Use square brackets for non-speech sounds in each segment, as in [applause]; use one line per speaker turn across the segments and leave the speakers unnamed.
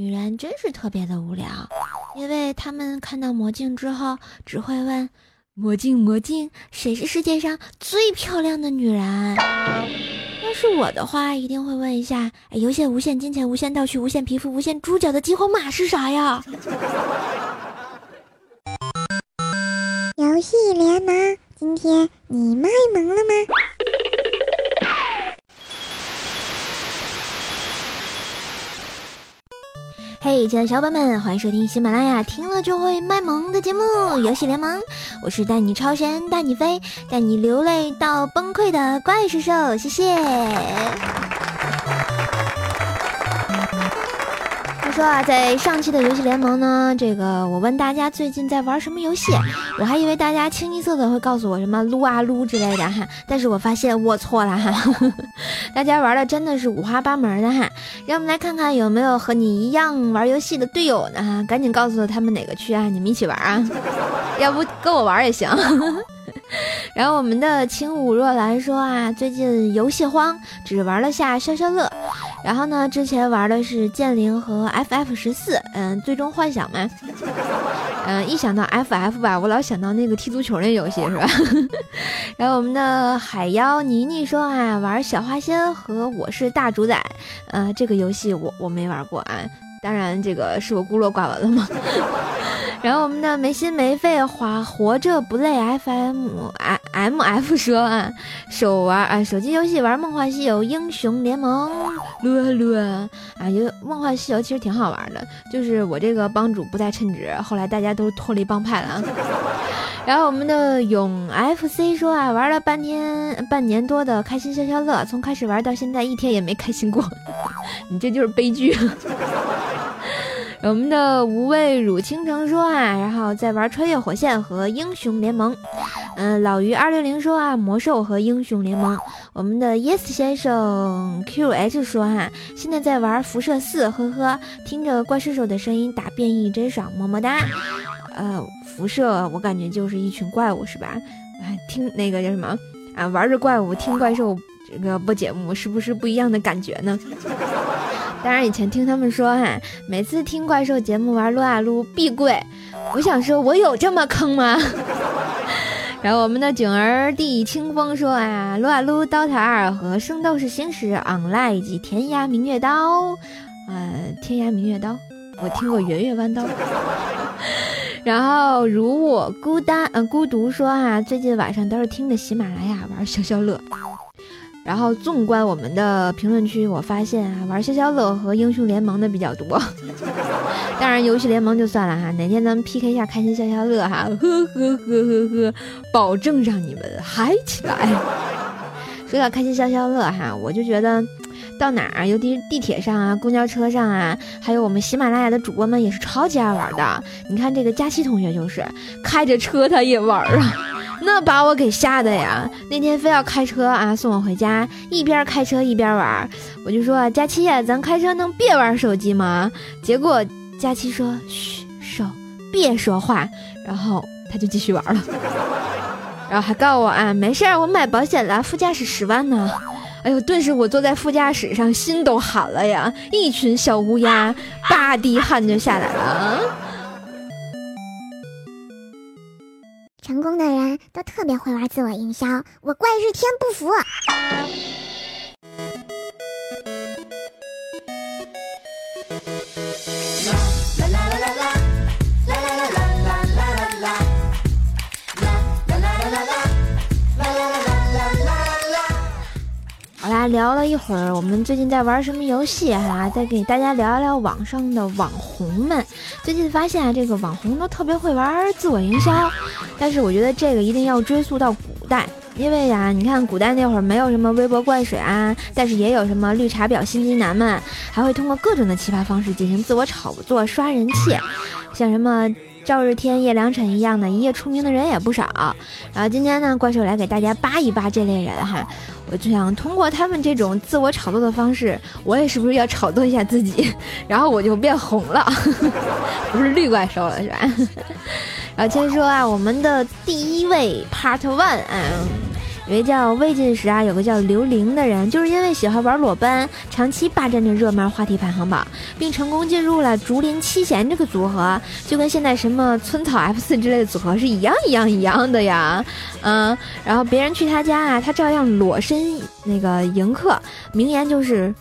女人真是特别的无聊，因为他们看到魔镜之后，只会问：魔镜魔镜，谁是世界上最漂亮的女人？要是我的话，一定会问一下：游戏无限金钱、无限道具、无限皮肤、无限猪脚的激活码是啥呀？
游戏联盟，今天你卖萌了吗？
嘿，亲爱的小伙伴们，欢迎收听喜马拉雅听了就会卖萌的节目《游戏联盟》，我是带你超神、带你飞、带你流泪到崩溃的怪兽兽，谢谢。说啊，在上期的游戏联盟呢，这个我问大家最近在玩什么游戏，我还以为大家清一色的会告诉我什么撸啊撸之类的哈，但是我发现我错了哈，[laughs] 大家玩的真的是五花八门的哈，让我们来看看有没有和你一样玩游戏的队友呢哈，赶紧告诉他们哪个区啊，你们一起玩啊，要不跟我玩也行。[laughs] 然后我们的轻舞若兰说啊，最近游戏荒，只玩了下消消乐。然后呢，之前玩的是剑灵和 FF 十四，嗯，最终幻想嘛。[laughs] 嗯，一想到 FF 吧，我老想到那个踢足球那游戏是吧？[laughs] 然后我们的海妖妮妮说啊，玩小花仙和我是大主宰，呃，这个游戏我我没玩过啊。当然，这个是我孤陋寡闻了吗？[laughs] 然后我们的没心没肺活活着不累 FM M F 说啊，手玩啊手机游戏玩《梦幻西游》英雄联盟，撸撸啊，有《梦幻西游》其实挺好玩的，就是我这个帮主不太称职，后来大家都脱离帮派了。[laughs] 然后我们的勇 F C 说啊，玩了半天半年多的开心消消乐，从开始玩到现在一天也没开心过，[laughs] 你这就是悲剧。我们的无畏乳倾城说啊，然后在玩穿越火线和英雄联盟。嗯，老于二六零说啊，魔兽和英雄联盟。我们的 Yes 先生 QH 说哈，现在在玩辐射四，呵呵，听着怪兽兽的声音打变异真爽，么么哒。呃，辐射我感觉就是一群怪物是吧？哎，听那个叫什么啊？玩着怪物听怪兽这个播节目，是不是不一样的感觉呢？当然，以前听他们说哈，每次听怪兽节目玩撸啊撸必跪。我想说，我有这么坑吗？[laughs] 然后我们的囧儿弟清风说啊，撸啊撸、刀塔二和圣斗士星矢 online 以及天涯明月刀。呃，天涯明月刀，我听过圆月弯刀。[laughs] 然后如我孤单呃孤独说啊，最近晚上都是听着喜马拉雅玩消消乐。然后纵观我们的评论区，我发现啊，玩消消乐和英雄联盟的比较多。[laughs] 当然，游戏联盟就算了哈，哪天咱们 PK 一下开心消消乐哈，呵呵呵呵呵，保证让你们嗨起来。[laughs] 说到开心消消乐哈，我就觉得到哪儿，尤其是地铁上啊、公交车上啊，还有我们喜马拉雅的主播们也是超级爱玩的。你看这个佳期同学就是开着车他也玩啊。那把我给吓的呀！那天非要开车啊送我回家，一边开车一边玩，我就说佳期，咱开车能别玩手机吗？结果佳期说嘘，手别说话，然后他就继续玩了，然后还告我啊，没事儿，我买保险了，副驾驶十万呢。哎呦，顿时我坐在副驾驶上，心都寒了呀！一群小乌鸦，吧滴汗就下来了。
成功的人都特别会玩自我营销，我怪日天不服。
好啦，聊了一会儿，我们最近在玩什么游戏哈？再给大家聊一聊网上的网红们。最近发现啊，这个网红都特别会玩自我营销。但是我觉得这个一定要追溯到古代，因为呀，你看古代那会儿没有什么微博灌水啊，但是也有什么绿茶婊、心机男们，还会通过各种的奇葩方式进行自我炒作、刷人气，像什么赵日天、叶良辰一样的一夜出名的人也不少。然后今天呢，怪兽来给大家扒一扒这类人哈，我就想通过他们这种自我炒作的方式，我也是不是要炒作一下自己，[laughs] 然后我就变红了，[laughs] 不是绿怪兽了是吧？[laughs] 然后先说啊，我们的第一位 Part One，嗯，有一叫魏晋时啊，有个叫刘玲的人，就是因为喜欢玩裸奔，长期霸占着热门话题排行榜，并成功进入了竹林七贤这个组合，就跟现在什么村草 F 四之类的组合是一样一样一样的呀。嗯，然后别人去他家啊，他照样裸身那个迎客，名言就是：“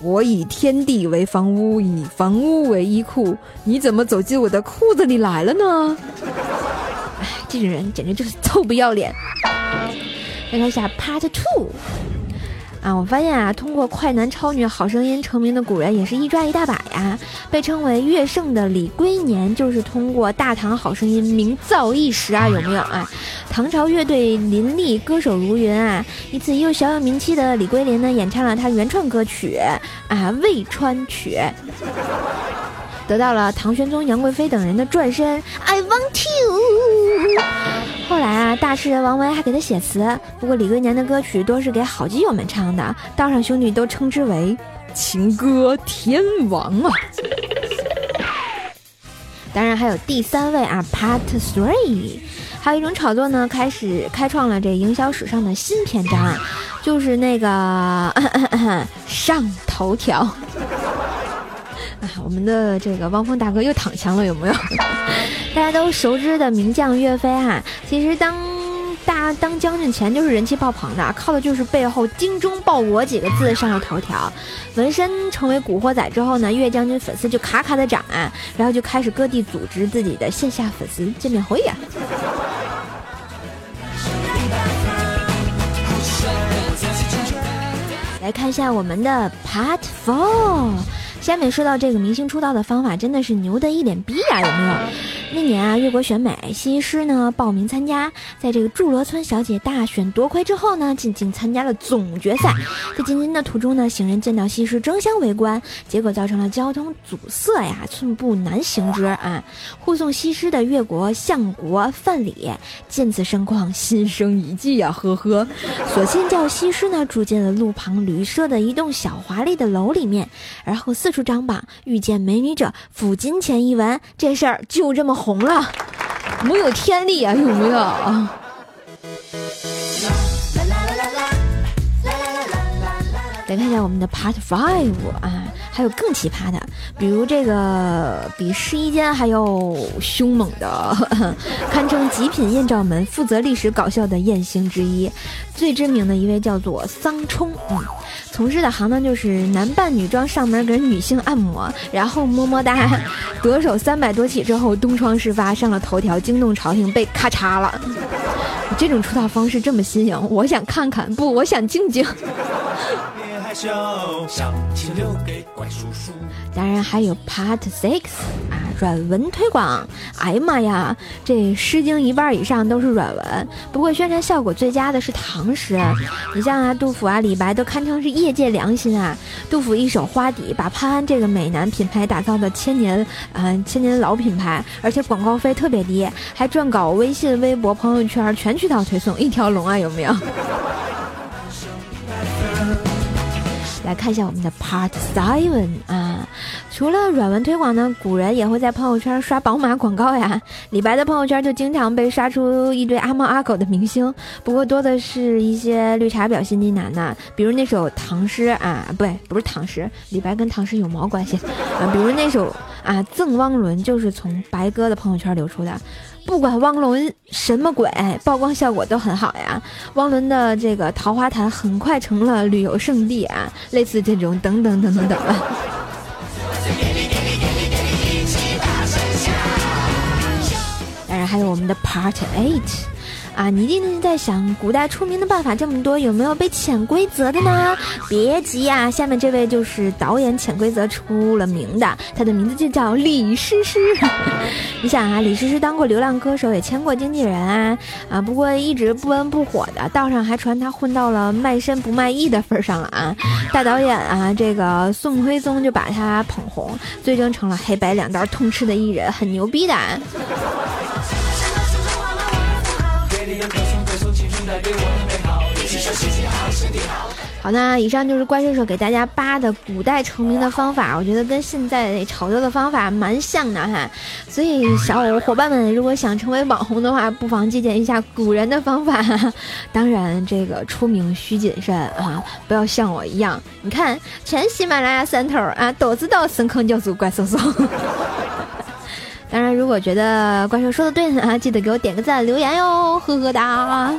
我以天地为房屋，以房屋为衣裤，你怎么走进我的裤子里来了呢？”哎，这种人简直就是臭不要脸。来看一下 Part Two，啊，我发现啊，通过快男超女好声音成名的古人也是一抓一大把呀。被称为乐圣的李龟年，就是通过大唐好声音名噪一时啊，有没有啊？唐朝乐队林立，歌手如云啊。一次又小有名气的李龟年呢，演唱了他原创歌曲啊《渭川曲》。得到了唐玄宗、杨贵妃等人的转身。I want you。后来啊，大诗人王维还给他写词。不过李龟年的歌曲多是给好基友们唱的，道上兄弟都称之为情歌天王啊。当然还有第三位啊，Part Three。还有一种炒作呢，开始开创了这营销史上的新篇章，就是那个 [laughs] 上头条。[laughs] 啊，我们的这个汪峰大哥又躺枪了，有没有？大家都熟知的名将岳飞哈，其实当大当将军前就是人气爆棚的，靠的就是背后“精忠报国”几个字上了头条。纹身成为古惑仔之后呢，岳将军粉丝就卡卡的涨，然后就开始各地组织自己的线下粉丝见面会呀。来看一下我们的 Part Four。下面说到这个明星出道的方法，真的是牛的一脸逼啊！有没有？那年啊，越国选美，西施呢报名参加，在这个祝罗村小姐大选夺魁之后呢，进京参加了总决赛。在进京的途中呢，行人见到西施争相围观，结果造成了交通阻塞呀，寸步难行之啊！护送西施的越国相国范蠡见此盛况，心生一计呀，呵呵，索性叫西施呢住进了路旁旅社的一栋小华丽的楼里面，然后四处张榜，遇见美女者付金钱一文，这事儿就这么。红了，没有天理啊，有没有？来看一下我们的 Part Five 啊，还有更奇葩的，比如这个比试衣间还要凶猛的，[laughs] 堪称极品艳照门，负责历史搞笑的艳星之一，最知名的一位叫做桑冲，嗯。从事的行当就是男扮女装上门给女性按摩，然后么么哒，[laughs] 得手三百多起之后东窗事发上了头条，惊动朝廷被咔嚓了。这种出道方式这么新颖，我想看看，不，我想静静。笑想起留给怪叔叔当然还有 Part Six 啊，软文推广。哎呀妈呀，这《诗经》一半以上都是软文。不过宣传效果最佳的是唐诗。你像啊，杜甫啊、李白都堪称是业界良心啊。杜甫一手花底，把潘安这个美男品牌打造的千年啊千年老品牌，而且广告费特别低，还撰稿微信、微博、朋友圈全渠道推送，一条龙啊，有没有？来看一下我们的 Part Seven 啊，除了软文推广呢，古人也会在朋友圈刷宝马广告呀。李白的朋友圈就经常被刷出一堆阿猫阿狗的明星，不过多的是一些绿茶婊心机男呐，比如那首唐诗啊，不对，不是唐诗，李白跟唐诗有毛关系啊？比如那首啊《赠汪伦》，就是从白鸽的朋友圈流出的。不管汪伦什么鬼，曝光效果都很好呀。汪伦的这个桃花潭很快成了旅游胜地啊，类似这种等等等等等。当然还有我们的 Part Eight。啊，你一定在想，古代出名的办法这么多，有没有被潜规则的呢？[laughs] 别急呀，下面这位就是导演潜规则出了名的，他的名字就叫李诗诗。[laughs] 你想啊，李诗诗当过流浪歌手，也签过经纪人啊，啊，不过一直不温不火的，道上还传他混到了卖身不卖艺的份上了啊。[laughs] 大导演啊，这个宋徽宗就把他捧红，最终成了黑白两道通吃的艺人，很牛逼的。对，我美好，那以上就是怪兽手给大家扒的古代成名的方法，我觉得跟现在炒作的方法蛮像的哈。所以小伙伴们如果想成为网红的话，不妨借鉴一下古人的方法。当然，这个出名需谨慎啊，不要像我一样。你看，全喜马拉雅三头啊都知道深坑教主怪兽兽。[laughs] 当然，如果觉得怪兽说的对呢，记得给我点个赞、留言哟，呵呵哒。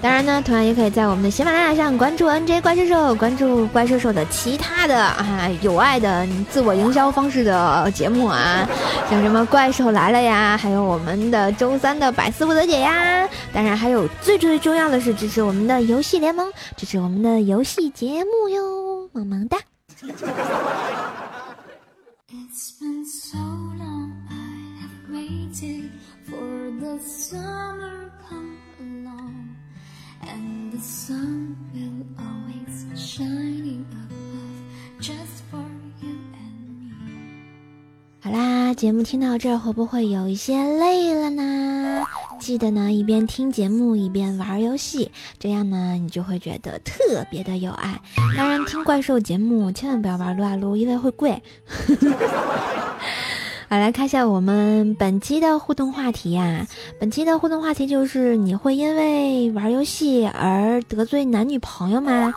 当然呢，同样也可以在我们的喜马拉雅上关注 NJ 怪兽兽，关注怪兽兽的其他的啊有爱的自我营销方式的节目啊，像什么怪兽来了呀，还有我们的周三的百思不得解呀。当然还有最最重要的是支持我们的游戏联盟，支持我们的游戏节目哟，萌萌哒。好啦，节目听到这儿会不会有一些累了呢？记得呢，一边听节目一边玩游戏，这样呢，你就会觉得特别的有爱。当然，听怪兽节目千万不要玩撸啊撸，因为会贵。[laughs] 好，来看一下我们本期的互动话题呀。本期的互动话题就是：你会因为玩游戏而得罪男女朋友吗？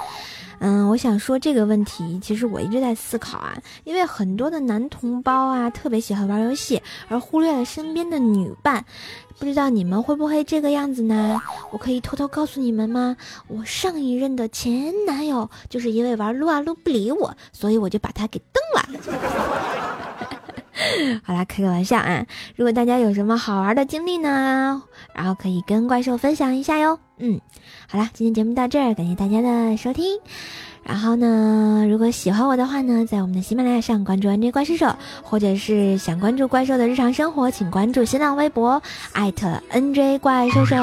嗯，我想说这个问题，其实我一直在思考啊。因为很多的男同胞啊，特别喜欢玩游戏，而忽略了身边的女伴。不知道你们会不会这个样子呢？我可以偷偷告诉你们吗？我上一任的前男友就是因为玩撸啊撸不理我，所以我就把他给蹬了。[laughs] 好啦，开个玩笑啊！如果大家有什么好玩的经历呢，然后可以跟怪兽分享一下哟。嗯，好啦，今天节目到这儿，感谢大家的收听。然后呢，如果喜欢我的话呢，在我们的喜马拉雅上关注 NJ 怪兽手，或者是想关注怪兽的日常生活，请关注新浪微博艾特 NJ 怪兽手，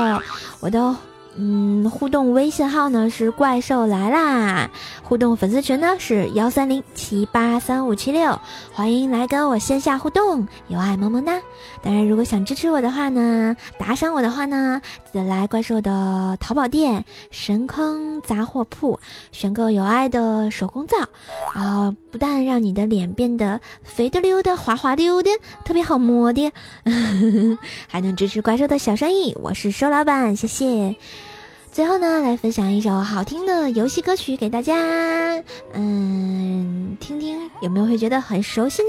我都。嗯，互动微信号呢是怪兽来啦，互动粉丝群呢是幺三零七八三五七六，欢迎来跟我线下互动，有爱萌萌哒。当然，如果想支持我的话呢，打赏我的话呢，记得来怪兽的淘宝店神坑杂货铺选购有爱的手工皂，啊不但让你的脸变得肥嘟溜的、滑滑溜的，特别好摸的，[laughs] 还能支持怪兽的小生意。我是瘦老板，谢谢。最后呢，来分享一首好听的游戏歌曲给大家，嗯，听听有没有会觉得很熟悉呢？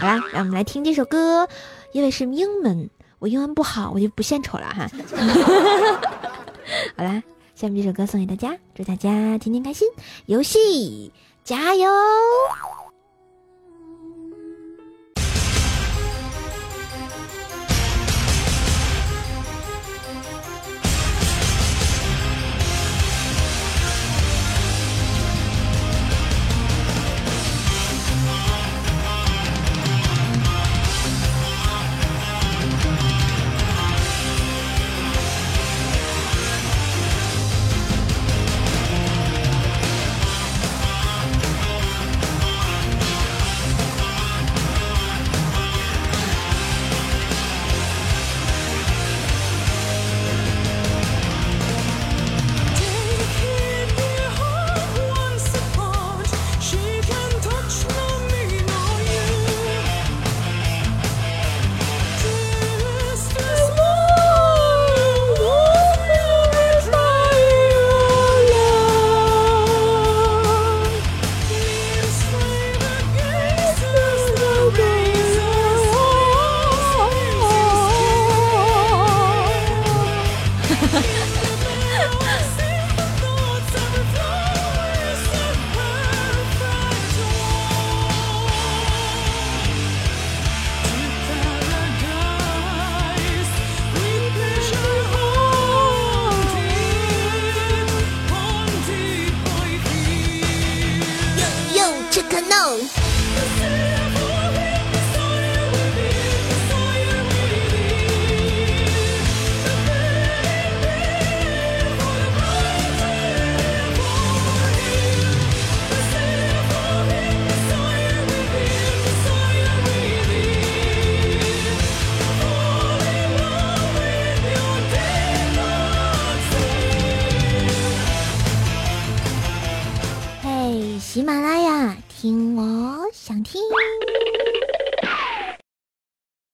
好啦，让我们来听这首歌，因为是英文，我英文不好，我就不献丑了哈。[laughs] 好啦，下面这首歌送给大家，祝大家天天开心，游戏加油！